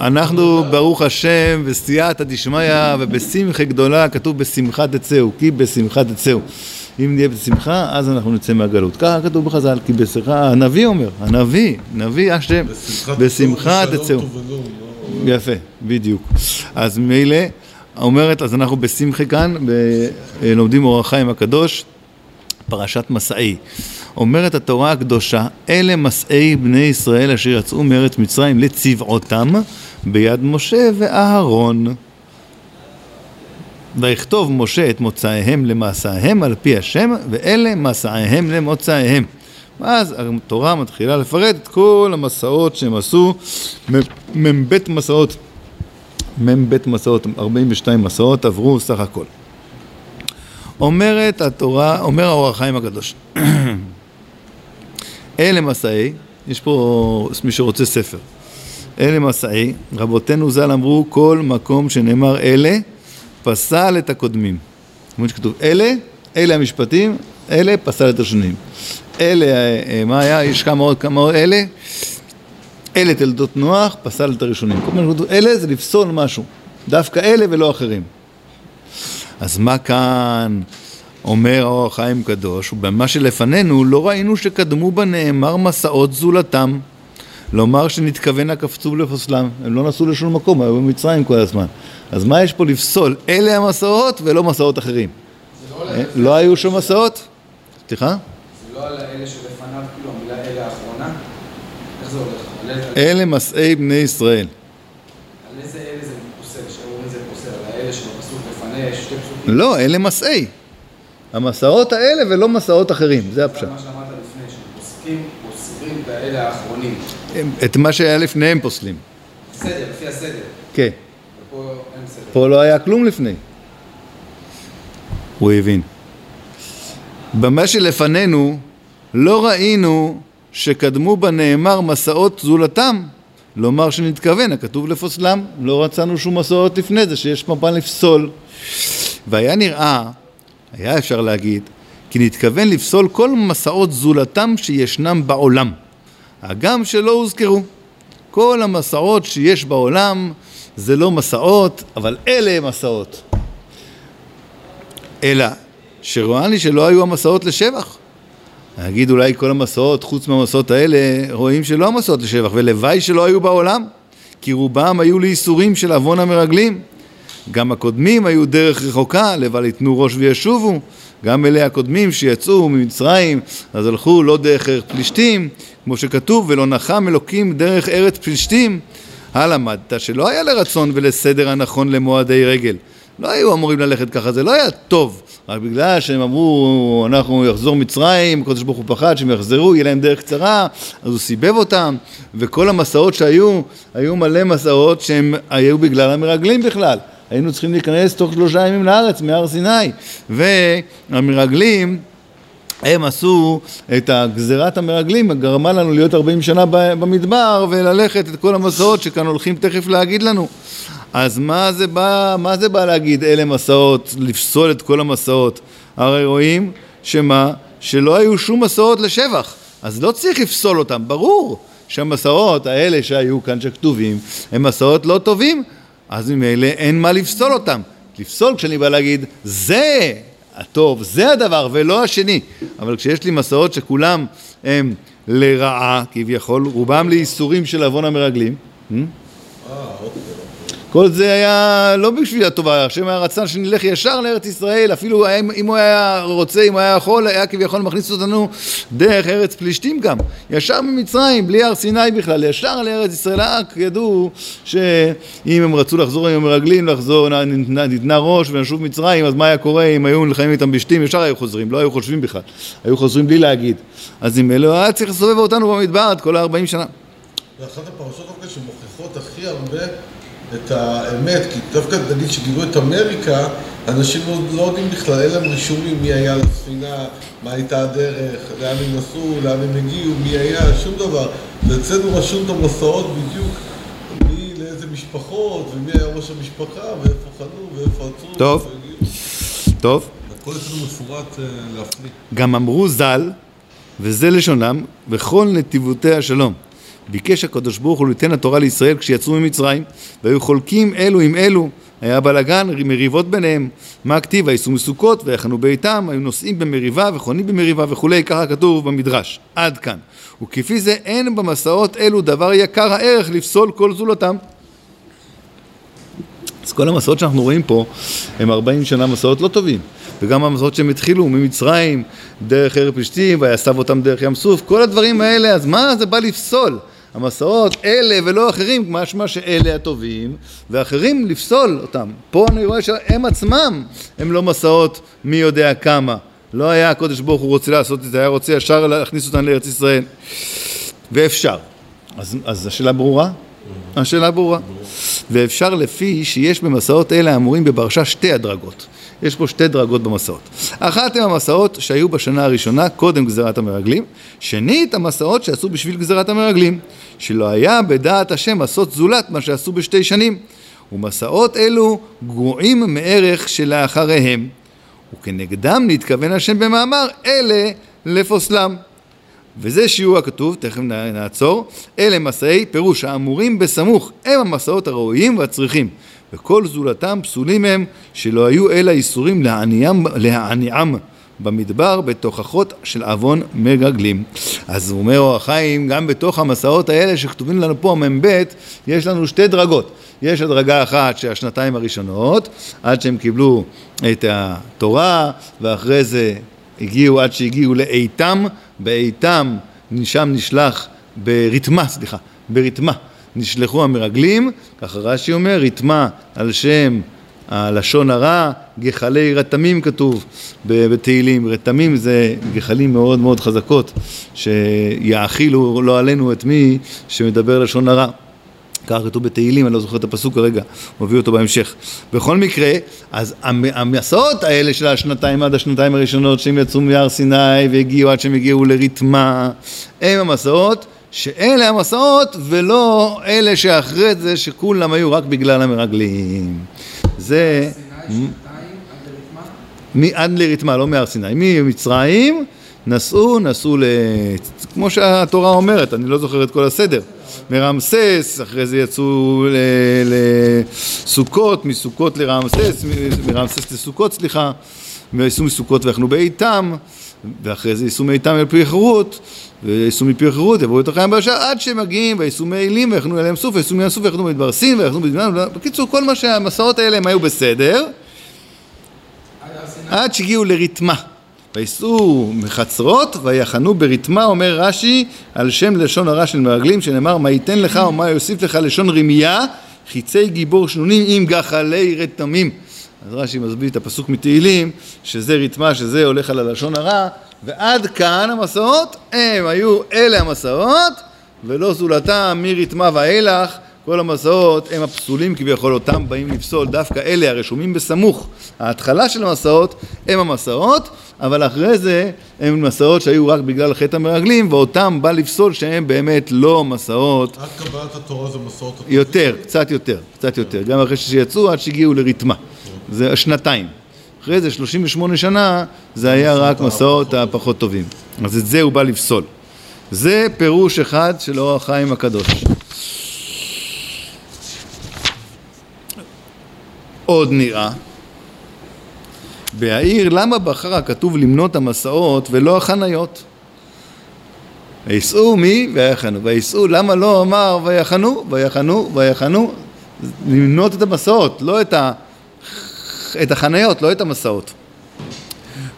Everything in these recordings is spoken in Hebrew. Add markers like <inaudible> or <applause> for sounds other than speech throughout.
אנחנו, ברוך השם, בסייעתא דשמיא ובשמחה גדולה, כתוב בשמחה תצאו, כי בשמחה תצאו. אם נהיה בשמחה, אז אנחנו נצא מהגלות. ככה כתוב בחז"ל, כי בשמחה, הנביא אומר, הנביא, נביא השם, בשמחה תצאו. יפה, בדיוק. אז מילא, אומרת, אז אנחנו בשמחה כאן, לומדים אור החיים הקדוש, פרשת מסעי. אומרת התורה הקדושה, אלה מסעי בני ישראל אשר יצאו מארץ מצרים לצבעותם ביד משה ואהרון. ויכתוב משה את מוצאיהם למסעיהם על פי השם, ואלה מסעיהם למוצאיהם. ואז התורה מתחילה לפרט את כל המסעות שהם עשו, מ"ב מסעות, מ"ב מסעות, 42 מסעות עברו סך הכל. אומרת התורה, אומר האור החיים הקדוש, אלה מסעי, יש פה מי שרוצה ספר, אלה מסעי, רבותינו ז"ל אמרו כל מקום שנאמר אלה, פסל את הקודמים. כמו שכתוב, אלה, אלה המשפטים, אלה פסל את השונים. אלה, אה, מה היה? יש כמה עוד כמה אלה. אלה תלדות נוח, פסל את הראשונים. כל מיני כתוב, אלה זה לפסול משהו. דווקא אלה ולא אחרים. אז מה כאן אומר האור החיים קדוש? ובמה שלפנינו לא ראינו שקדמו בנאמר מסעות זולתם. לומר שנתכוון הקפצו לפוסלם. הם לא נסעו לשום מקום, היו במצרים כל הזמן. אז מה יש פה לפסול? אלה המסעות ולא מסעות אחרים. לא, אה, לא היו שום מסעות? סליחה? זה לא על האלה שלפניו, כאילו המילה אלה האחרונה? איך זה הולך? אלה מסעי בני ישראל. על איזה אלה זה פוסל? שאומרים זה פוסל? על האלה שבפסוק לפני, שתי פסוקים? לא, אלה מסעי. המסעות האלה ולא מסעות אחרים, זה הפשט. מה שאמרת לפני, שפוסקים, פוסלים את האלה האחרונים. את מה שהיה לפניהם פוסלים. בסדר, לפי הסדר. כן. פה לא היה כלום לפני. הוא הבין. במה שלפנינו לא ראינו שקדמו בנאמר מסעות זולתם, לומר שנתכוון, הכתוב לפוסלם, לא רצנו שום מסעות לפני זה, שיש מפן לפסול. והיה נראה, היה אפשר להגיד, כי נתכוון לפסול כל מסעות זולתם שישנם בעולם, הגם שלא הוזכרו. כל המסעות שיש בעולם זה לא מסעות, אבל אלה הם מסעות. אלא שרואה לי שלא היו המסעות לשבח. נגיד אולי כל המסעות, חוץ מהמסעות האלה, רואים שלא המסעות לשבח, ולוואי שלא היו בעולם, כי רובם היו לייסורים של עוון המרגלים. גם הקודמים היו דרך רחוקה, לבל יתנו ראש וישובו. גם אלה הקודמים שיצאו ממצרים, אז הלכו לא דרך ארץ פלישתים, כמו שכתוב, ולא נחם אלוקים דרך ארץ פלישתים. הלמדת שלא היה לרצון ולסדר הנכון למועדי רגל. לא היו אמורים ללכת ככה, זה לא היה טוב. רק בגלל שהם אמרו, אנחנו יחזור מצרים, הקדוש ברוך הוא פחד שהם יחזרו, יהיה להם דרך קצרה, אז הוא סיבב אותם, וכל המסעות שהיו, היו מלא מסעות שהם היו בגלל המרגלים בכלל. היינו צריכים להיכנס תוך שלושה ימים לארץ, מהר סיני. והמרגלים... הם עשו את הגזירת המרגלים, גרמה לנו להיות 40 שנה במדבר וללכת את כל המסעות שכאן הולכים תכף להגיד לנו. אז מה זה בא, מה זה בא להגיד אלה מסעות, לפסול את כל המסעות? הרי רואים שמה? שלא היו שום מסעות לשבח, אז לא צריך לפסול אותם, ברור שהמסעות האלה שהיו כאן שכתובים הם מסעות לא טובים, אז ממילא אין מה לפסול אותם. לפסול כשאני בא להגיד זה הטוב, זה הדבר ולא השני. אבל כשיש לי מסעות שכולם הם לרעה כביכול, רובם לייסורים של עוון המרגלים, אה, אוקיי. כל זה היה לא בשביל הטובה, השם היה רצה שנלך ישר לארץ ישראל, אפילו אם הוא היה רוצה, אם הוא היה יכול, היה כביכול מכניס אותנו דרך ארץ פלישתים גם, ישר ממצרים, בלי הר סיני בכלל, ישר לארץ ישראל, רק ידעו שאם הם רצו לחזור עם המרגלים, לחזור, ניתנה ראש ונשוב מצרים, אז מה היה קורה אם היו נלחמים איתם בשתים, ישר היו חוזרים, לא היו חושבים בכלל, היו חוזרים בלי להגיד. אז אם אלוהים היה צריך לסובב אותנו במדבר עד כל ה-40 שנה. זה אחת הפרשות שמוכיחות הכי הרבה את האמת, כי דווקא נגיד שגילו את אמריקה, אנשים לא, לא יודעים בכלל, אין להם רישומים מי היה לספינה, מה הייתה הדרך, לאן הם נסעו, לאן הם הגיעו, מי היה, שום דבר. ואצלנו רשום את המסעות בדיוק, מי לאיזה משפחות, ומי היה ראש המשפחה, ואיפה חנו, ואיפה עצרו. טוב, טוב. הכל אצלנו מפורט אה, להפליא. גם אמרו ז"ל, וזה לשונם, וכל נתיבותי השלום. ביקש הקדוש ברוך הוא ליתן התורה לישראל כשיצאו ממצרים, והיו חולקים אלו עם אלו, היה בלאגן, מריבות ביניהם. מה הכתיב? ויסעו מסוכות ויחנו ביתם, היו נוסעים במריבה וחונים במריבה וכולי, ככה כתוב במדרש. עד כאן. וכפי זה אין במסעות אלו דבר יקר הערך לפסול כל זולתם. אז כל המסעות שאנחנו רואים פה הם 40 שנה מסעות לא טובים. וגם המסעות שהם התחילו ממצרים, דרך ערב פלישתים, ויסב אותם דרך ים סוף, כל הדברים האלה, אז מה זה בא לפסול? המסעות אלה ולא אחרים, משמע שאלה הטובים, ואחרים לפסול אותם. פה אני רואה שהם עצמם הם לא מסעות מי יודע כמה. לא היה הקודש ברוך הוא רוצה לעשות את זה, היה רוצה ישר להכניס אותם לארץ ישראל. ואפשר. אז, אז השאלה ברורה? השאלה ברורה. ואפשר לפי שיש במסעות אלה האמורים בפרשה שתי הדרגות. יש פה שתי דרגות במסעות. אחת הם המסעות שהיו בשנה הראשונה, קודם גזירת המרגלים. שנית, המסעות שעשו בשביל גזירת המרגלים. שלא היה בדעת השם עשות זולת מה שעשו בשתי שנים. ומסעות אלו גרועים מערך שלאחריהם. וכנגדם נתכוון השם במאמר אלה לפוסלם. וזה שיעור הכתוב, תכף נעצור, אלה מסעי פירוש האמורים בסמוך, הם המסעות הראויים והצריכים, וכל זולתם פסולים הם, שלא היו אלא איסורים להעניעם, להעניעם במדבר בתוכחות של עוון מרגלים. אז הוא אומר אור החיים, גם בתוך המסעות האלה שכתובים לנו פה, מ"ב, יש לנו שתי דרגות. יש הדרגה אחת של השנתיים הראשונות, עד שהם קיבלו את התורה, ואחרי זה הגיעו עד שהגיעו לאיתם, באיתם שם נשלח, ברתמה, סליחה, ברתמה נשלחו המרגלים, ככה רש"י אומר, רתמה על שם הלשון הרע, גחלי רתמים כתוב בתהילים, רתמים זה גחלים מאוד מאוד חזקות שיאכילו לא עלינו את מי שמדבר לשון הרע ככה כתוב בתהילים, אני לא זוכר את הפסוק כרגע, הוא מביא אותו בהמשך. בכל מקרה, אז המסעות האלה של השנתיים עד השנתיים הראשונות שהם יצאו מהר סיני והגיעו עד שהם הגיעו לרתמה, הם המסעות שאלה המסעות ולא אלה שאחרי זה שכולם היו רק בגלל המרגלים. זה... עד לרתמה, לא מהר סיני, ממצרים נסעו, נסעו ל... כמו שהתורה אומרת, אני לא זוכר את כל הסדר. מרמסס, אחרי זה יצאו לסוכות, מסוכות לרמסס, מרמסס לסוכות, סליחה, ויסעו מסוכות ויחנו באיתם, ואחרי זה ייסעו מאיתם אל פי חירות, וייסעו מפי חירות, יבואו את החיים בישר, עד שהם מגיעים, וייסעו מאלים, ויחנו אליהם סוף, וייסעו מים סוף, ויחנו במדבר סין, ויחנו בזמן, בקיצור, כל מה שהמסעות האלה הם היו בסדר, עד שהגיעו לרתמה. וייסעו מחצרות ויחנו ברתמה, אומר רש"י, על שם לשון הרע של מרגלים, שנאמר מה ייתן לך ומה יוסיף לך לשון רמייה, חיצי גיבור שנונים עם גחלי רתמים. אז רש"י מסביר את הפסוק מתהילים, שזה רתמה, שזה הולך על הלשון הרע, ועד כאן המסעות, הם היו אלה המסעות, ולא זולתם מרתמה ואילך, כל המסעות הם הפסולים כביכול אותם באים לפסול, דווקא אלה הרשומים בסמוך, ההתחלה של המסעות הם המסעות, אבל אחרי זה הם מסעות שהיו רק בגלל חטא המרגלים, ואותם בא לפסול שהם באמת לא מסעות. עד קבלת התורה זה מסעות... יותר, קצת יותר, קצת יותר. גם אחרי שיצאו עד שהגיעו לרתמה. זה שנתיים. אחרי זה 38 שנה זה היה רק מסעות הפחות טובים. אז את זה הוא בא לפסול. זה פירוש אחד של אור החיים הקדוש. עוד נראה בהעיר למה בחר הכתוב למנות המסעות ולא החניות? ויסעו מי? ויחנו. ויסעו, למה לא אמר ויחנו, ויחנו, ויחנו? למנות את המסעות, לא את, ה... את החניות, לא את המסעות.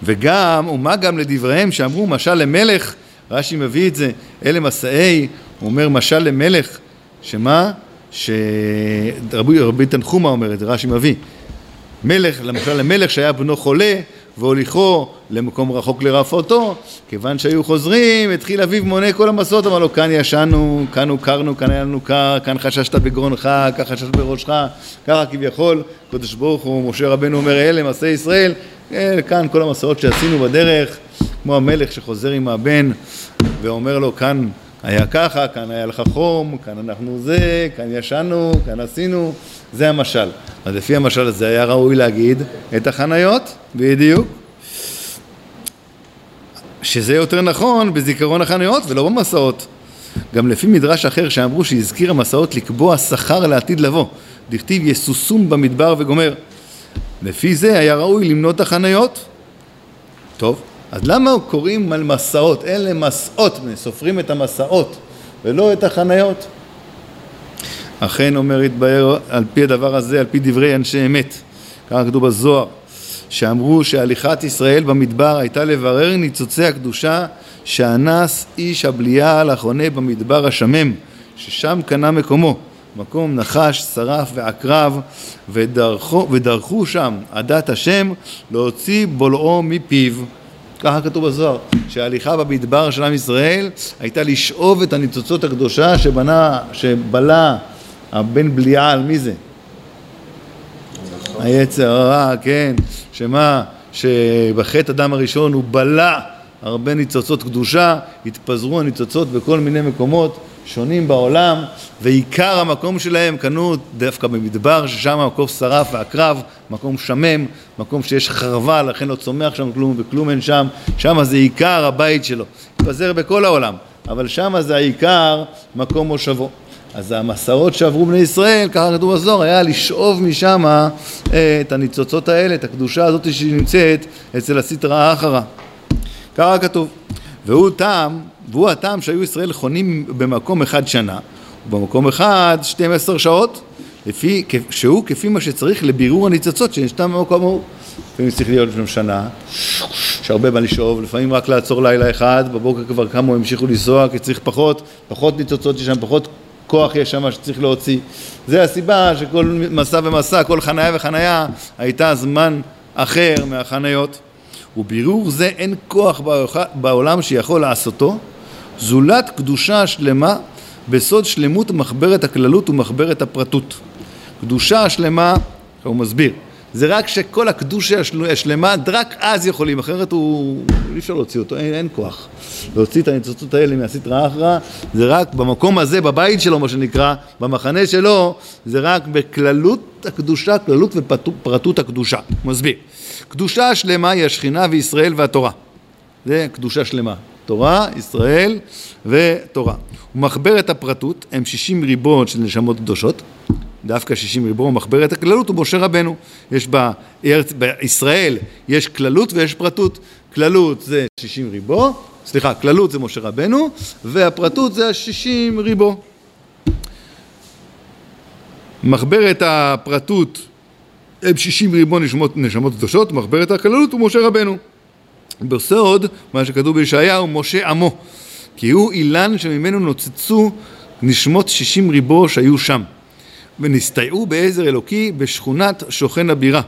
וגם, ומה גם לדבריהם שאמרו משל למלך, רש"י מביא את זה, אלה מסעי, הוא אומר משל למלך, שמה? שרבי תנחומה אומר את זה, רש"י מביא, מלך, למשל למלך שהיה בנו חולה והוליכו למקום רחוק לרפאותו, כיוון שהיו חוזרים, התחיל אביו מונה כל המסעות, אמר לו, כאן ישנו, כאן הוכרנו, כאן היה לנו קר, כאן חששת בגרונך, כאן חששת בראשך, ככה כביכול, קדוש ברוך הוא, משה רבנו אומר, אלה מסעי ישראל, אה, כאן כל המסעות שעשינו בדרך, כמו המלך שחוזר עם הבן ואומר לו, כאן היה ככה, כאן היה לך חום, כאן אנחנו זה, כאן ישנו, כאן עשינו, זה המשל. אז לפי המשל הזה היה ראוי להגיד את החניות, בדיוק. שזה יותר נכון בזיכרון החניות ולא במסעות. גם לפי מדרש אחר שאמרו שהזכיר המסעות לקבוע שכר לעתיד לבוא, דכתיב יסוסום במדבר וגומר. לפי זה היה ראוי למנות החניות. טוב, אז למה קוראים על מסעות? אלה מסעות, סופרים את המסעות ולא את החניות. אכן אומר התבהר על פי הדבר הזה, על פי דברי אנשי אמת, ככה כתוב בזוהר, שאמרו שהליכת ישראל במדבר הייתה לברר ניצוצי הקדושה שאנס איש הבליעל החונה במדבר השמם, ששם קנה מקומו, מקום נחש, שרף ועקרב, ודרכו, ודרכו שם עדת השם להוציא בולעו מפיו. ככה כתוב בזוהר, שההליכה במדבר של עם ישראל הייתה לשאוב את הניצוצות הקדושה שבנה, שבלע הבן בליעל, מי זה? היצר הרע, כן, שמה, שבחטא הדם הראשון הוא בלע הרבה ניצוצות קדושה, התפזרו הניצוצות בכל מיני מקומות שונים בעולם, ועיקר המקום שלהם קנו דווקא במדבר, ששם המקום שרף ועקרב, מקום שמם, מקום שיש חרבה, לכן לא צומח שם כלום וכלום אין שם, שם זה עיקר הבית שלו, התפזר בכל העולם, אבל שם זה העיקר מקום מושבו. אז המסעות שעברו בני ישראל, ככה כתוב בזוהר, היה לשאוב משם אה, את הניצוצות האלה, את הקדושה הזאת שנמצאת אצל הסטרא האחרא. ככה כתוב. והוא טעם, והוא הטעם שהיו ישראל חונים במקום אחד שנה, ובמקום אחד 12 שעות, לפי, שהוא כפי מה שצריך לבירור הניצוצות שנשתם במקום ההוא. לפעמים צריך להיות שם שנה, יש הרבה מה לשאוב, לפעמים רק לעצור לילה אחד, בבוקר כבר קמו המשיכו לנסוע כי צריך פחות, פחות ניצוצות יש שם, פחות כוח יש שם שצריך להוציא. זה הסיבה שכל מסע ומסע, כל חניה וחניה הייתה זמן אחר מהחניות. ובירור זה אין כוח בעולם שיכול לעשותו, זולת קדושה שלמה בסוד שלמות מחברת הכללות ומחברת הפרטות. קדושה שלמה, הוא מסביר, זה רק שכל הקדושה השלמה, רק אז יכולים, אחרת הוא, אי אפשר להוציא אותו, אין, אין כוח. להוציא את הניצוצות האלה מהסטרא אחרא, זה רק במקום הזה, בבית שלו, מה שנקרא, במחנה שלו, זה רק בכללות הקדושה, כללות ופרטות הקדושה. מסביר. קדושה שלמה היא השכינה וישראל והתורה. זה קדושה שלמה. תורה, ישראל ותורה. ומחברת הפרטות הם שישים ריבון של נשמות קדושות, דווקא שישים ריבון, מחברת הכללות הוא משה רבנו. יש בארץ, בישראל יש כללות ויש פרטות. כללות זה שישים ריבו, סליחה, כללות זה משה רבנו, והפרטות זה השישים ריבו. מחברת הפרטות הם שישים ריבון נשמות קדושות, מחברת הכללות הוא משה רבנו. בסוד, מה שכתוב בישעיהו, משה עמו, כי הוא אילן שממנו נוצצו נשמות שישים ריבו שהיו שם, ונסתייעו בעזר אלוקי בשכונת שוכן הבירה,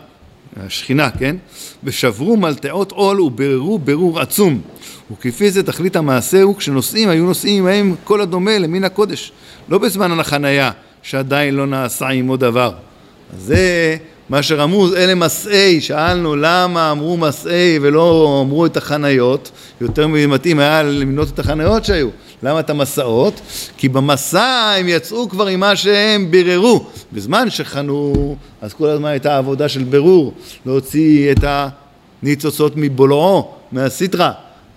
השכינה, כן? ושברו מלטעות עול ובררו ברור עצום. וכפי זה תכלית המעשה הוא כשנוסעים היו נוסעים עמהם כל הדומה למין הקודש, לא בזמן החנייה שעדיין לא נעשה עמו דבר. זה מה שרמוז, אלה מסעי, שאלנו למה אמרו מסעי ולא אמרו את החניות, יותר מתאים היה למנות את החניות שהיו, למה את המסעות? כי במסע הם יצאו כבר עם מה שהם ביררו, בזמן שחנו, אז כל הזמן הייתה עבודה של בירור, להוציא את הניצוצות מבולעו, מהסיטרא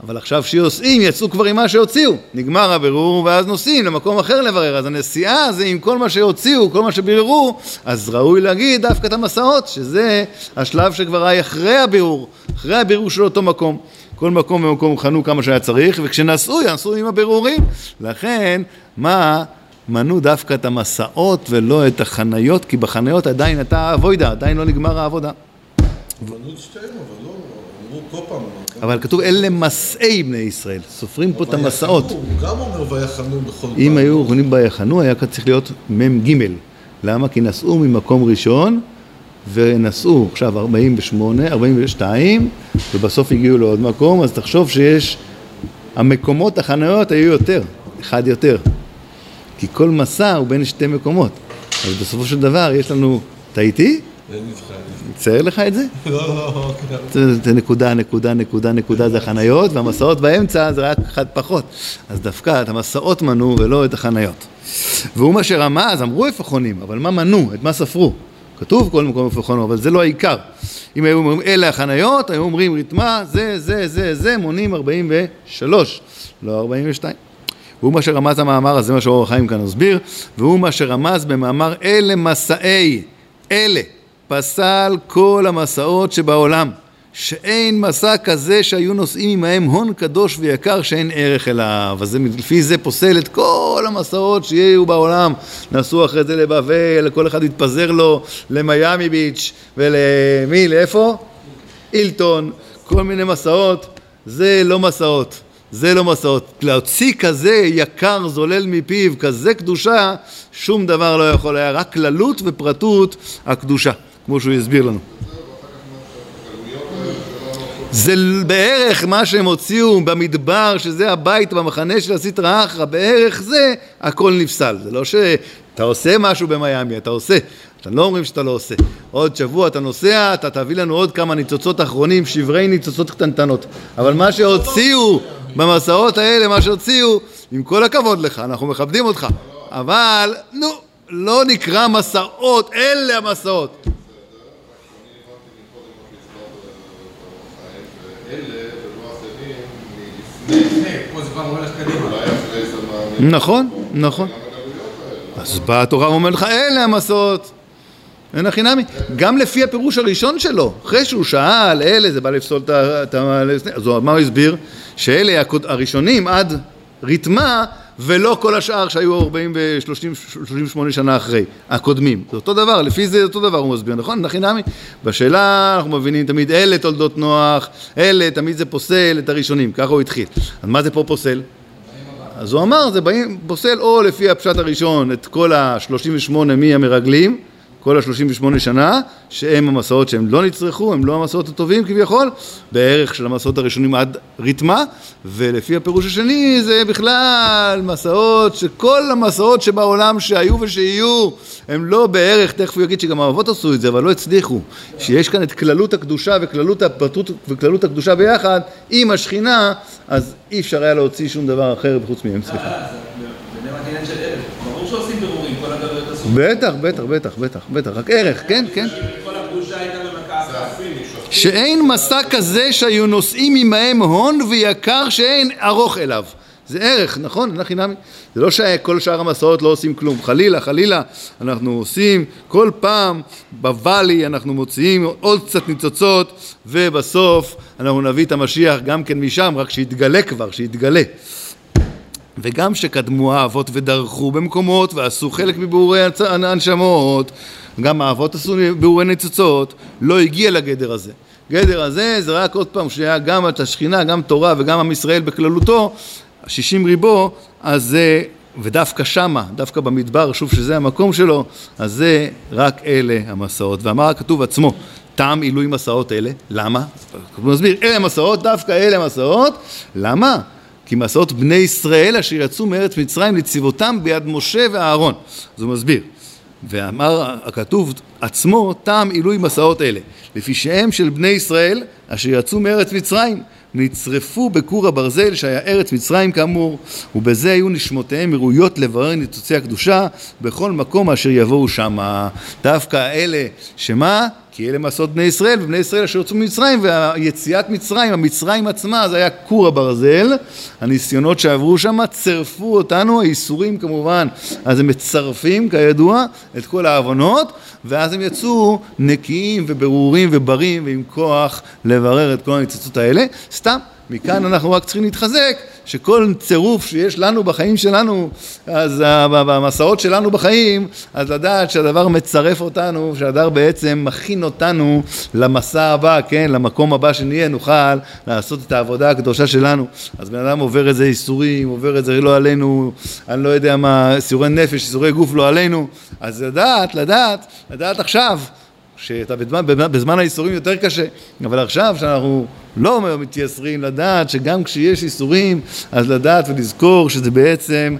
אבל עכשיו שיוצאים, יצאו כבר עם מה שהוציאו. נגמר הבירור ואז נוסעים למקום אחר לברר. אז הנסיעה זה עם כל מה שהוציאו, כל מה שביררו, אז ראוי להגיד דווקא את המסעות, שזה השלב שכבר היה אחרי הבירור, אחרי הבירור של אותו מקום. כל מקום ומקום חנו כמה שהיה צריך, וכשנסעו, ינסעו עם הבירורים. לכן, מה מנו דווקא את המסעות ולא את החניות, כי בחניות עדיין הייתה אבוידה, עדיין לא נגמר העבודה. מנו את שתיהם, אבל לא, אמרו כל פעם. אבל כתוב אלה מסעי בני ישראל, סופרים פה את המסעות. הוא גם אומר ויחנו בכל פעם. אם היו יכולים ביחנו, היה כאן צריך להיות מ"ג. למה? כי נסעו ממקום ראשון ונסעו עכשיו 48, 42, ובסוף הגיעו לעוד מקום, אז תחשוב שיש, המקומות, החניות היו יותר, אחד יותר. כי כל מסע הוא בין שתי מקומות. אז בסופו של דבר יש לנו, אתה איתי? אין נבחר. צייר לך את זה? לא, לא, כן. זה, זה נקודה, נקודה, נקודה, נקודה זה החניות, והמסעות באמצע זה רק אחד פחות. אז דווקא את המסעות מנו ולא את החניות. והוא מה שרמז, אמרו איפה חונים, אבל מה מנו? את מה ספרו? כתוב כל מקום חונו, אבל זה לא העיקר. אם היו אומרים אלה החניות, היו אומרים ריתמה, זה, זה, זה, זה, מונים 43, לא 42. והוא מה שרמז המאמר הזה, מה שאור החיים כאן מסביר, והוא מה שרמז במאמר אלה מסעי, אלה, פסל כל המסעות שבעולם. שאין מסע כזה שהיו נושאים עמהם הון קדוש ויקר שאין ערך אליו. אז לפי זה פוסל את כל המסעות שיהיו בעולם. נסעו אחרי זה לבבל, כל אחד התפזר לו למיאמי ביץ' ולמי, לאיפה? אילטון, כל מיני מסעות. זה לא מסעות. זה לא מסעות. להוציא כזה יקר זולל מפיו, כזה קדושה, שום דבר לא יכול היה, רק כללות ופרטות הקדושה, כמו שהוא הסביר לנו. זה בערך מה שהם הוציאו במדבר, שזה הבית במחנה של הסטרא אחרא, בערך זה הכל נפסל. זה לא שאתה עושה משהו במיאמי, אתה עושה. אתם לא אומרים שאתה לא עושה. עוד שבוע אתה נוסע, אתה תביא לנו עוד כמה ניצוצות אחרונים, שברי ניצוצות קטנטנות. אבל מה שהוציאו במסעות האלה, מה שהוציאו, עם כל הכבוד לך, אנחנו מכבדים אותך. אבל, נו, לא נקרא מסעות, אלה המסעות. נכון, נכון. אז באה התורה ואומרת לך, אלה המסעות. אין הכי נמי. גם לפי הפירוש הראשון שלו, אחרי שהוא שאל, אלה, זה בא לפסול את ה... אז מה הוא הסביר? שאלה הראשונים עד ריתמה, ולא כל השאר שהיו 40 ו-38 שנה אחרי, הקודמים. זה אותו דבר, לפי זה אותו דבר הוא מסביר, נכון? נכי נמי. בשאלה אנחנו מבינים תמיד אלה תולדות נוח, אלה, תמיד זה פוסל את הראשונים, ככה הוא התחיל. אז מה זה פה פוסל? אז הוא אמר, זה באים, פוסל או לפי הפשט הראשון את כל ה-38 מהמרגלים, כל ה-38 שנה, שהם המסעות שהם לא נצרכו, הם לא המסעות הטובים כביכול, בערך של המסעות הראשונים עד ריתמה, ולפי הפירוש השני זה בכלל מסעות, שכל המסעות שבעולם שהיו ושיהיו, הם לא בערך, תכף הוא יגיד שגם האבות עשו את זה, אבל לא הצליחו, שיש כאן את כללות הקדושה וכללות הפרטות וכללות הקדושה ביחד עם השכינה, אז אי אפשר היה להוציא שום דבר אחר חוץ מהם, סליחה. אה, ברור שעושים בירורים, כל הגלויות עשו. בטח, בטח, בטח, בטח, בטח, רק ערך, כן, כן. שאין מסע כזה שהיו נושאים עמהם הון ויקר שאין ארוך אליו. זה ערך, נכון? אין הכי נמי. זה לא שכל שאר המסעות לא עושים כלום. חלילה, חלילה, אנחנו עושים כל פעם בוואלי אנחנו מוציאים עוד קצת ניצוצות ובסוף אנחנו נביא את המשיח גם כן משם, רק שיתגלה כבר, שיתגלה. וגם שקדמו האבות ודרכו במקומות ועשו חלק מביאורי הנשמות, גם האבות עשו ביאורי ניצוצות, לא הגיע לגדר הזה. גדר הזה זה רק עוד פעם שהיה גם את השכינה, גם תורה וגם עם ישראל בכללותו, השישים ריבו, אז זה, ודווקא שמה, דווקא במדבר, שוב שזה המקום שלו, אז זה רק אלה המסעות. ואמר הכתוב עצמו, טעם עילוי מסעות אלה, למה? הוא מסביר, אלה מסעות, דווקא אלה מסעות, למה? כי מסעות בני ישראל אשר יצאו מארץ מצרים לצבאותם ביד משה ואהרון. אז הוא מסביר. ואמר הכתוב עצמו טעם עילוי מסעות אלה לפי שהם של בני ישראל אשר יצאו מארץ מצרים נצרפו בכור הברזל שהיה ארץ מצרים כאמור ובזה היו נשמותיהם ראויות לברר ניצוצי הקדושה בכל מקום אשר יבואו שמה דווקא אלה שמה? כי אלה מסעות בני ישראל, ובני ישראל אשר יוצאו ממצרים, והיציאת מצרים, המצרים עצמה, זה היה כור הברזל, הניסיונות שעברו שם, צירפו אותנו, האיסורים כמובן, אז הם מצרפים כידוע את כל העוונות, ואז הם יצאו נקיים וברורים וברים ועם כוח לברר את כל הניצוצות האלה. סתם, מכאן אנחנו רק צריכים להתחזק שכל צירוף שיש לנו בחיים שלנו, אז במסעות שלנו בחיים, אז לדעת שהדבר מצרף אותנו, שהדבר בעצם מכין אותנו למסע הבא, כן, למקום הבא שנהיה, נוכל לעשות את העבודה הקדושה שלנו. אז בן אדם עובר איזה איסורים, עובר את זה לא עלינו, אני לא יודע מה, איסורי נפש, איסורי גוף לא עלינו, אז לדעת, לדעת, לדעת עכשיו. שאתה בזמן, בזמן האיסורים יותר קשה, אבל עכשיו שאנחנו לא מתייסרים, לדעת שגם כשיש איסורים, אז לדעת ולזכור שזה בעצם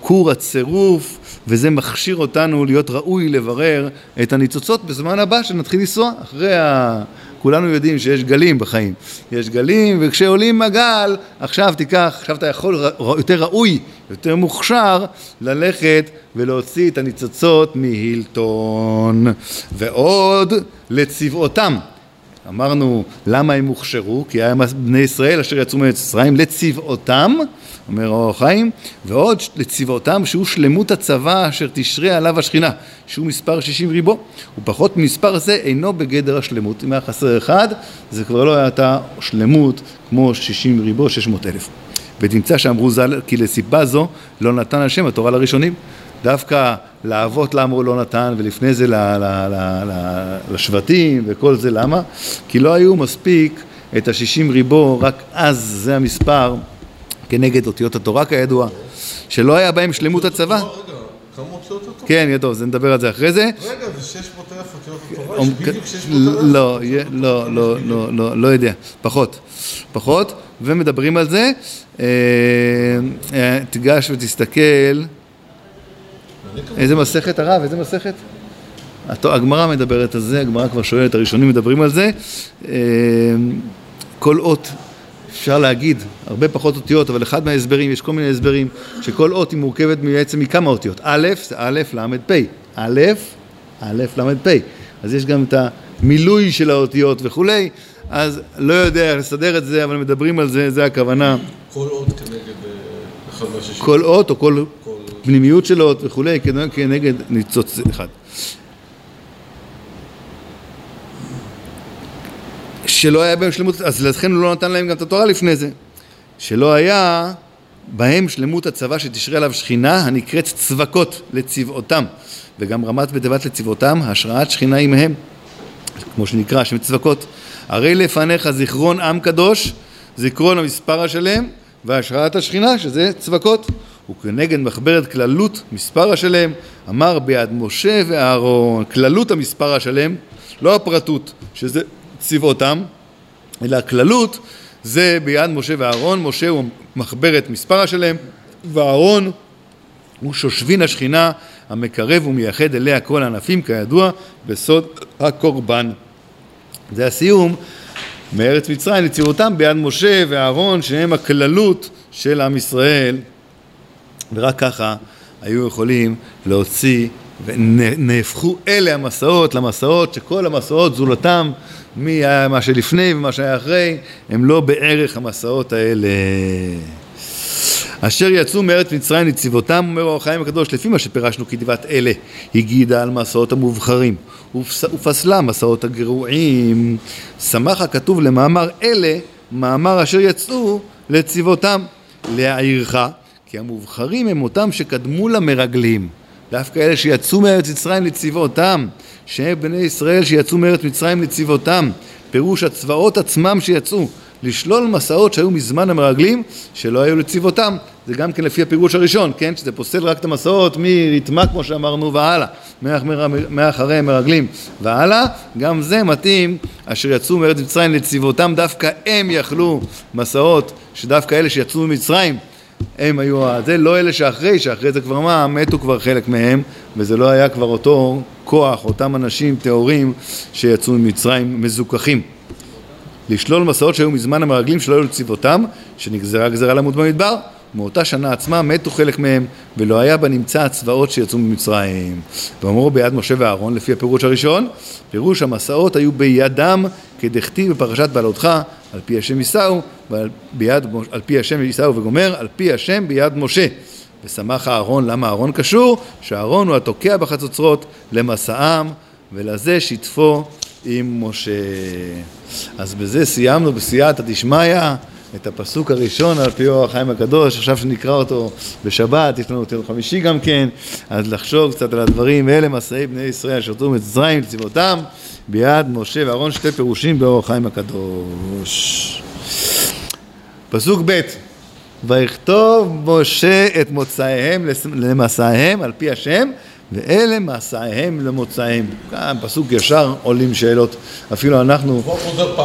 כור הצירוף, וזה מכשיר אותנו להיות ראוי לברר את הניצוצות בזמן הבא שנתחיל לנסוע, אחרי ה... כולנו יודעים שיש גלים בחיים, יש גלים וכשעולים הגל עכשיו תיקח, עכשיו אתה יכול יותר ראוי, יותר מוכשר ללכת ולהוציא את הניצוצות מהילטון. ועוד לצבעותם אמרנו למה הם הוכשרו, כי היה בני ישראל אשר יצאו מארץ מצרים לצבאותם, אומר אור החיים, ועוד לצבאותם שהוא שלמות הצבא אשר תשרה עליו השכינה, שהוא מספר שישים ריבו, ופחות ממספר זה אינו בגדר השלמות. אם היה חסר אחד, זה כבר לא הייתה שלמות כמו שישים ריבו, שש מאות אלף. ותמצא שאמרו ז"ל כי לסיבה זו לא נתן השם התורה לראשונים. דווקא לאבות למה הוא לא נתן, ולפני זה ל, ל, ל, ל, לשבטים וכל זה, למה? כי לא היו מספיק את השישים ריבו, רק אז זה המספר כנגד אותיות התורה כידוע, שלא היה בהם שלמות הצבא. כן, ידוע, זה נדבר על זה אחרי זה. רגע, זה 600 אלף אותיות התורה? יש בדיוק 600 אלף? לא, לא, לא, לא, לא, לא יודע, פחות, פחות, ומדברים על זה. אה, אה, תיגש ותסתכל. איזה מסכת הרב? איזה מסכת? הגמרא מדברת על זה, הגמרא כבר שואלת, הראשונים מדברים על זה. אה, כל אות, אפשר להגיד, הרבה פחות אותיות, אבל אחד מההסברים, יש כל מיני הסברים, שכל אות היא מורכבת בעצם מכמה אותיות. א', זה א', ל', פ'. א', א', ל', פ'. אז יש גם את המילוי של האותיות וכולי, אז לא יודע איך לסדר את זה, אבל מדברים על זה, זה הכוונה. כל עוד כנגד אה, אחד מהשישים. כל אות או כל כל- פנימיות של אות וכולי, כנגד- כנגד ניצוץ אחד. שלא היה בהם שלמות, אז לכן הוא לא נתן להם גם את התורה לפני זה. שלא היה בהם שלמות הצבא שתשרה עליו שכינה הנקראת צבקות לצבאותם וגם רמת בתיבת לצבאותם השראת שכינה עמהם כמו שנקרא שם צבקות הרי לפניך זיכרון עם קדוש זיכרון המספר השלם והשראת השכינה שזה צבקות וכנגד מחברת כללות מספר השלם אמר ביד משה ואהרון כללות המספר השלם לא הפרטות שזה צבאותם אלא הכללות זה ביד משה ואהרון, משה הוא מחברת מספר השלם, ואהרון הוא שושבין השכינה המקרב ומייחד אליה כל הענפים כידוע בסוד הקורבן. זה הסיום מארץ מצרים לצירותם ביד משה ואהרון שהם הכללות של עם ישראל ורק ככה היו יכולים להוציא ונהפכו אלה המסעות למסעות שכל המסעות זולתם ממה שלפני ומה שהיה אחרי הם לא בערך המסעות האלה אשר יצאו מארץ מצרים לצבאותם, אומר אור החיים הקדוש, לפי מה שפירשנו כתיבת אלה, הגידה על מסעות המובחרים, ופס, ופסלה מסעות הגרועים. שמח הכתוב למאמר אלה, מאמר אשר יצאו לצבאותם, להעירך, כי המובחרים הם אותם שקדמו למרגלים. דווקא אלה שיצאו מארץ מצרים לצבאותם, שהם בני ישראל שיצאו מארץ מצרים לצבאותם, פירוש הצבאות עצמם שיצאו, לשלול מסעות שהיו מזמן המרגלים שלא היו לצבאותם, זה גם כן לפי הפירוש הראשון, כן? שזה פוסל רק את המסעות מרתמה כמו שאמרנו והלאה, מאח- מאחרי המרגלים והלאה, גם זה מתאים אשר יצאו מארץ מצרים לצבאותם, דווקא הם יכלו מסעות שדווקא אלה שיצאו ממצרים הם היו, זה לא אלה שאחרי, שאחרי זה כבר מה, מתו כבר חלק מהם, וזה לא היה כבר אותו כוח, אותם אנשים טהורים שיצאו ממצרים מזוכחים. לשלול מסעות שהיו מזמן המרגלים שלא היו לצבאותם, שנגזרה גזרה למות במדבר. מאותה שנה עצמה מתו חלק מהם, ולא היה בנמצא הצבאות שיצאו ממצרים. ואמרו ביד משה ואהרון, לפי הפירוש הראשון, פירוש המסעות היו בידם, כדכתיב בפרשת בעלותך, על פי השם יישאו, על פי השם יישאו וגומר, על פי השם ביד משה. ושמח אהרון, למה אהרון קשור? שאהרון הוא התוקע בחצוצרות למסעם, ולזה שיתפו עם משה. אז בזה סיימנו בסייעתא דשמיא את הפסוק הראשון על פי אור החיים הקדוש, עכשיו שנקרא אותו בשבת, יש לנו יום חמישי גם כן, אז לחשוב קצת על הדברים, אלה מסעי בני ישראל שרתו מצרים לצבאותם ביד משה ואהרון, שתי פירושים באור החיים הקדוש. פסוק ב' ויכתוב משה את מוצאיהם למסעיהם על פי השם ואלה מסעיהם למוצאיהם. כאן פסוק ישר עולים שאלות. אפילו אנחנו.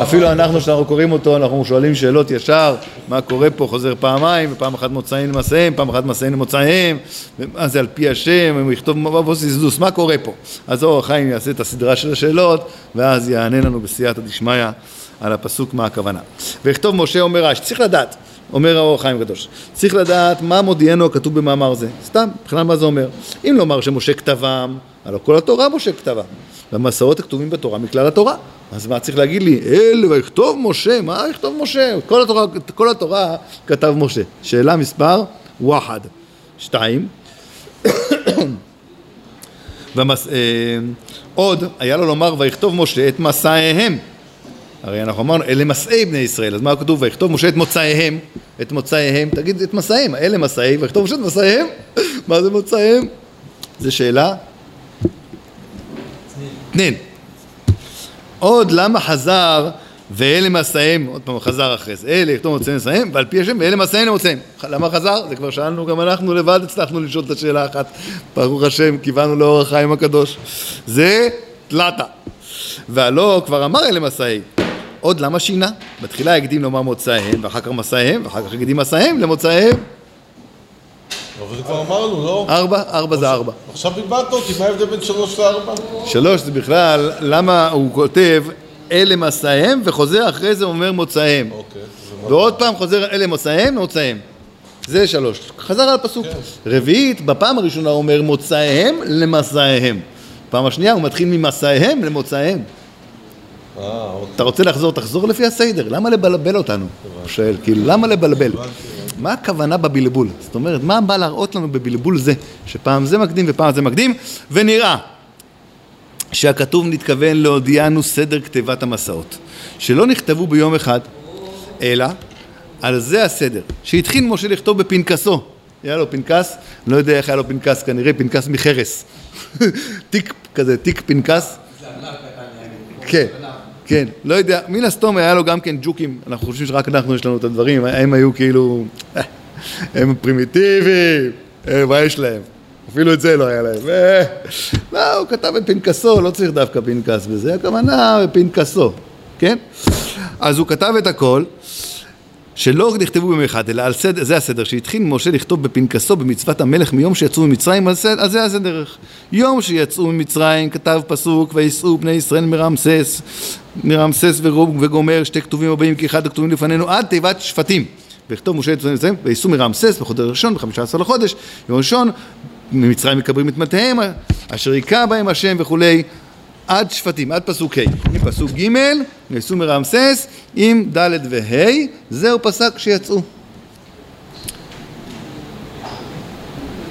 אפילו אנחנו שאנחנו קוראים אותו, אנחנו שואלים שאלות ישר, מה קורה פה, חוזר פעמיים, ופעם אחת מוצאים למסעיהם, פעם אחת מסעיהם למוצאיהם, ומה זה על פי השם, הוא יכתוב מבוא סיסדוס, מה קורה פה? אז אור החיים יעשה את הסדרה של השאלות, ואז יענה לנו בסייעתא דשמיא על הפסוק מה הכוונה. ויכתוב משה אומר רש"י, צריך לדעת אומר האור החיים הקדוש. צריך לדעת מה מודיענו הכתוב במאמר זה. סתם, מבחינת מה זה אומר. אם לומר שמשה כתבם, הלוא כל התורה משה כתבה. והמסעות הכתובים בתורה מכלל התורה. אז מה צריך להגיד לי? אל ויכתוב משה, מה יכתוב משה? כל התורה, כל התורה כתב משה. שאלה מספר וואחד. שתיים. <coughs> ומס, אה, עוד היה לו לומר ויכתוב משה את מסעיהם הרי אנחנו אמרנו אלה מסעי בני ישראל אז מה כתוב ויכתוב משה את מוצאיהם את מוצאיהם תגיד את מסעיהם אלה מסעי ויכתוב משה את מסעיהם <laughs> מה זה מוצאיהם? זו שאלה תנין עוד למה חזר ואלה מסעיהם, עוד פעם חזר אחרי זה, אלה יכתוב מוצאיהם מסעיהם, ועל פי השם ואלה מסעיהם למוצאיהם. למה חזר? זה כבר שאלנו, גם אנחנו לבד הצלחנו לשאול את השאלה אחת. ברוך השם, קיוונו לאור החיים הקדוש. זה תלתה. והלא כבר אמר אלה מסעי. עוד למה שינה? בתחילה הקדים לומר מוצאיהם, ואחר כך מסעיהם, ואחר כך הקדים מסעיהם למוצאיהם. אבל זה כבר אמרנו, לא? ארבע, ארבע זה ארבע. עכשיו בלבלת אותי, מה ההבדל בין שלוש לארבע? שלוש זה בכלל, למה הוא כותב אלה מסעיהם, וחוזר אחרי זה אומר מוצאיהם. אוקיי. ועוד פעם חוזר אלה מוצאיהם, מוצאיהם. זה שלוש. חזר על הפסוק. רביעית, בפעם הראשונה הוא אומר מוצאיהם למסעיהם. פעם השנייה הוא מתחיל ממסעיהם למוצאיהם. אה, אוקיי. אתה רוצה לחזור, תחזור לפי הסדר. למה לבלבל אותנו? הוא שואל, כאילו, למה לבלבל? מה הכוונה בבלבול? זאת אומרת, מה בא להראות לנו בבלבול זה, שפעם זה מקדים ופעם זה מקדים, ונראה שהכתוב נתכוון להודיענו סדר כתיבת המסעות, שלא נכתבו ביום אחד, אלא על זה הסדר, שהתחיל משה לכתוב בפנקסו. היה לו פנקס, לא יודע איך היה לו פנקס, כנראה פנקס מחרס. <laughs> תיק כזה, תיק פנקס. זה ענק קטן, יעני. כן, כן, לא יודע, מן הסתום היה לו גם כן ג'וקים, אנחנו חושבים שרק אנחנו יש לנו את הדברים, הם היו כאילו, אה, הם פרימיטיביים, אה, מה יש להם? אפילו את זה לא היה להם. אה, לא, הוא כתב בפנקסו, לא צריך דווקא פנקס בזה, הכוונה בפנקסו, כן? אז הוא כתב את הכל, שלא נכתבו ביום אחד, אלא על סדר, זה הסדר, שהתחיל משה לכתוב בפנקסו במצוות המלך מיום שיצאו ממצרים, אז אז זה הסדר. יום שיצאו ממצרים, כתב פסוק, ויסעו בני ישראל מרמסס, מרמסס וגומר, שתי כתובים הבאים כאחד הכתובים לפנינו, עד תיבת שפטים. ויכתוב משה את מצרים, ויסעו מרמסס בחודש ראשון, בחמישה עשר לחודש, יום ראשון, ממצרים מקברים את מטהיהם, אשר היכה בהם השם וכולי, עד שפטים, עד פסוק ה', מפסוק ג' נעשו מרמסס עם ד' וה', זהו פסק שיצאו.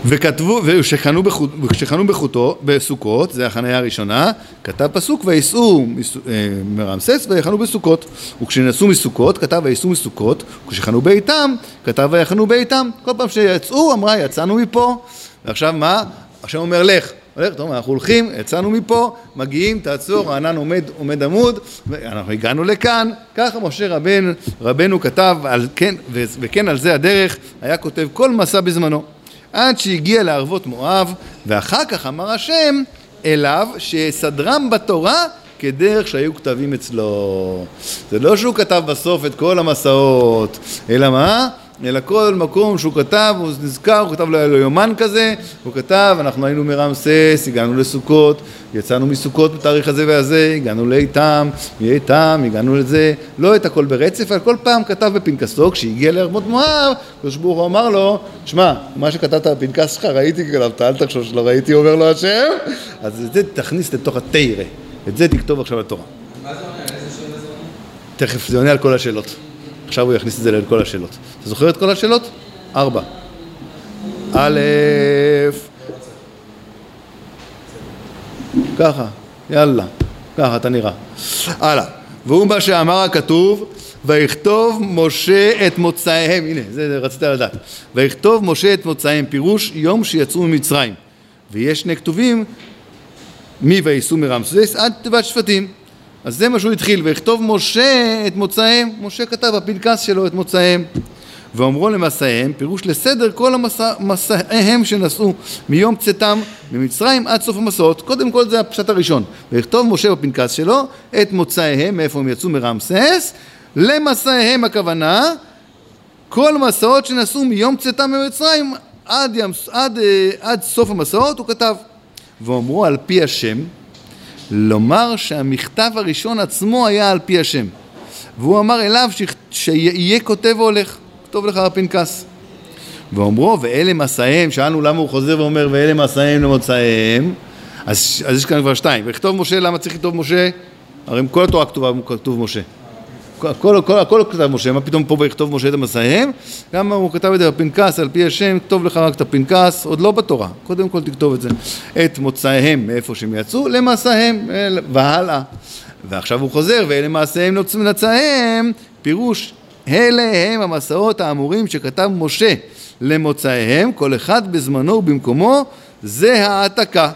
וכתבו, וכשחנו בחו- וכשחנו בחוטו, בסוכות, זה החניה הראשונה, כתב פסוק וייסעו אה, מרמסס ויחנו בסוכות. וכשנסעו מסוכות, כתב וייסעו מסוכות, וכשחנו ביתם, כתב ויחנו ביתם. כל פעם שיצאו, אמרה יצאנו מפה, ועכשיו מה? עכשיו אומר לך. הולך, טוב, אנחנו הולכים, יצאנו מפה, מגיעים, תעצור, הענן עומד, עומד עמוד, ואנחנו הגענו לכאן, ככה משה רבן, רבנו כתב, על, כן, וכן על זה הדרך, היה כותב כל מסע בזמנו. עד שהגיע לערבות מואב, ואחר כך אמר השם אליו שיסדרם בתורה כדרך שהיו כתבים אצלו. זה לא שהוא כתב בסוף את כל המסעות, אלא מה? אלא כל מקום שהוא כתב, הוא נזכר, הוא כתב לו, היה לו יומן כזה, הוא כתב, אנחנו היינו מרמסס, הגענו לסוכות, יצאנו מסוכות בתאריך הזה והזה, הגענו לאיתם, מאיתם, הגענו לזה, לא את הכל ברצף, אבל כל פעם כתב בפנקסו, כשהגיע לארמות מואב, הקדוש ברוך הוא אמר לו, שמע, מה שכתבת בפנקס שלך ראיתי כתבת, אל תחשוב שלא ראיתי, אומר לו השם, אז את זה תכניס לתוך התרא, את זה תכתוב עכשיו לתורה. מה זה עונה? איזה שאלה זה עונה? תכף, זה עונה על כל השאלות. עכשיו הוא יכניס את זה לכל השאלות. אתה זוכר את כל השאלות? ארבע. א', ככה, יאללה, ככה אתה נראה. הלאה. והוא מה שאמר הכתוב, ויכתוב משה את מוצאיהם, הנה, זה רצית לדעת. ויכתוב משה את מוצאיהם, פירוש יום שיצאו ממצרים. ויש שני כתובים, מי וייסעו מרמסס עד תיבת שפטים. אז זה מה שהוא התחיל, ויכתוב משה את מוצאיהם, משה כתב בפנקס שלו את מוצאיהם. ואומרו למסעיהם, פירוש לסדר כל המסע, מסעיהם שנסעו מיום צאתם ממצרים עד סוף המסעות. קודם כל זה הפשט הראשון. ויכתוב משה בפנקס שלו את מוצאיהם, מאיפה הם יצאו מרמסס, למסעיהם הכוונה, כל מסעות שנסעו מיום צאתם ממצרים עד, ים, עד, אה, עד סוף המסעות, הוא כתב. ואומרו על פי השם, לומר שהמכתב הראשון עצמו היה על פי השם. והוא אמר אליו ש... שיהיה כותב והולך. כתוב לך בפנקס. ואומרו, ואלה מסעיהם, שאלנו למה הוא חוזר ואומר, ואלה מסעיהם למוצאיהם, אז, אז יש כאן כבר שתיים. וכתוב משה, למה צריך לכתוב משה? הרי כל התורה כתובה, כתוב משה. הכל, הכל, הכל, כתב משה, מה פתאום פה ויכתוב משה את המסעיהם? גם הוא כתב את זה בפנקס, על פי השם, כתוב לך רק את הפנקס, עוד לא בתורה, קודם כל תכתוב את זה. את מוצאיהם, מאיפה שהם יצאו, למסעיהם, והלאה. ועכשיו הוא חוזר, ואלה מעשיהם נצאיהם, פירוש, אלה הם המסעות האמורים שכתב משה למוצאיהם, כל אחד בזמנו ובמקומו, זה העתקה.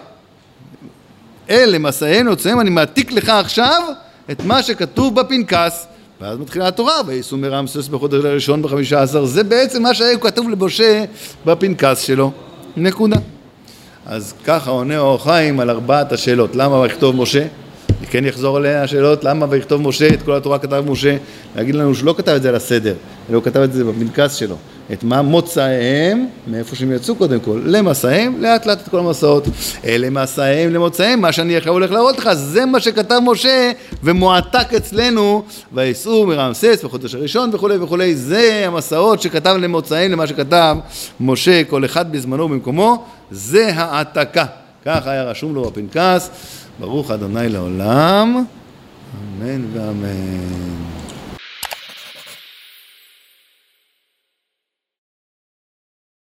אלה מסעיהם נוצאיהם, אני מעתיק לך עכשיו את מה שכתוב בפנקס. ואז מתחילה התורה, וייסעו מרמסס בחודש הראשון בחמישה עשר, זה בעצם מה שהיה כתוב למשה בפנקס שלו. נקודה. אז ככה עונה אור חיים על ארבעת השאלות. למה ויכתוב משה? אני כן יחזור עליה השאלות, למה ויכתוב משה, את כל התורה כתב משה, להגיד לנו שהוא לא כתב את זה על הסדר, אלא הוא כתב את זה בפנקס שלו. את מה מוצאיהם, מאיפה שהם יצאו קודם כל, למסעיהם, לאט לאט את כל המסעות. אלה מסעיהם למוצאיהם, מה שאני עכשיו הולך להראות לך, זה מה שכתב משה ומועתק אצלנו, ויסעו מרמסס בחודש הראשון וכולי וכולי, זה המסעות שכתב למוצאיהם, למה שכתב משה, כל אחד בזמנו ובמקומו, זה העתקה. כך היה רשום לו בפנקס, ברוך אדוני לעולם, אמן ואמן.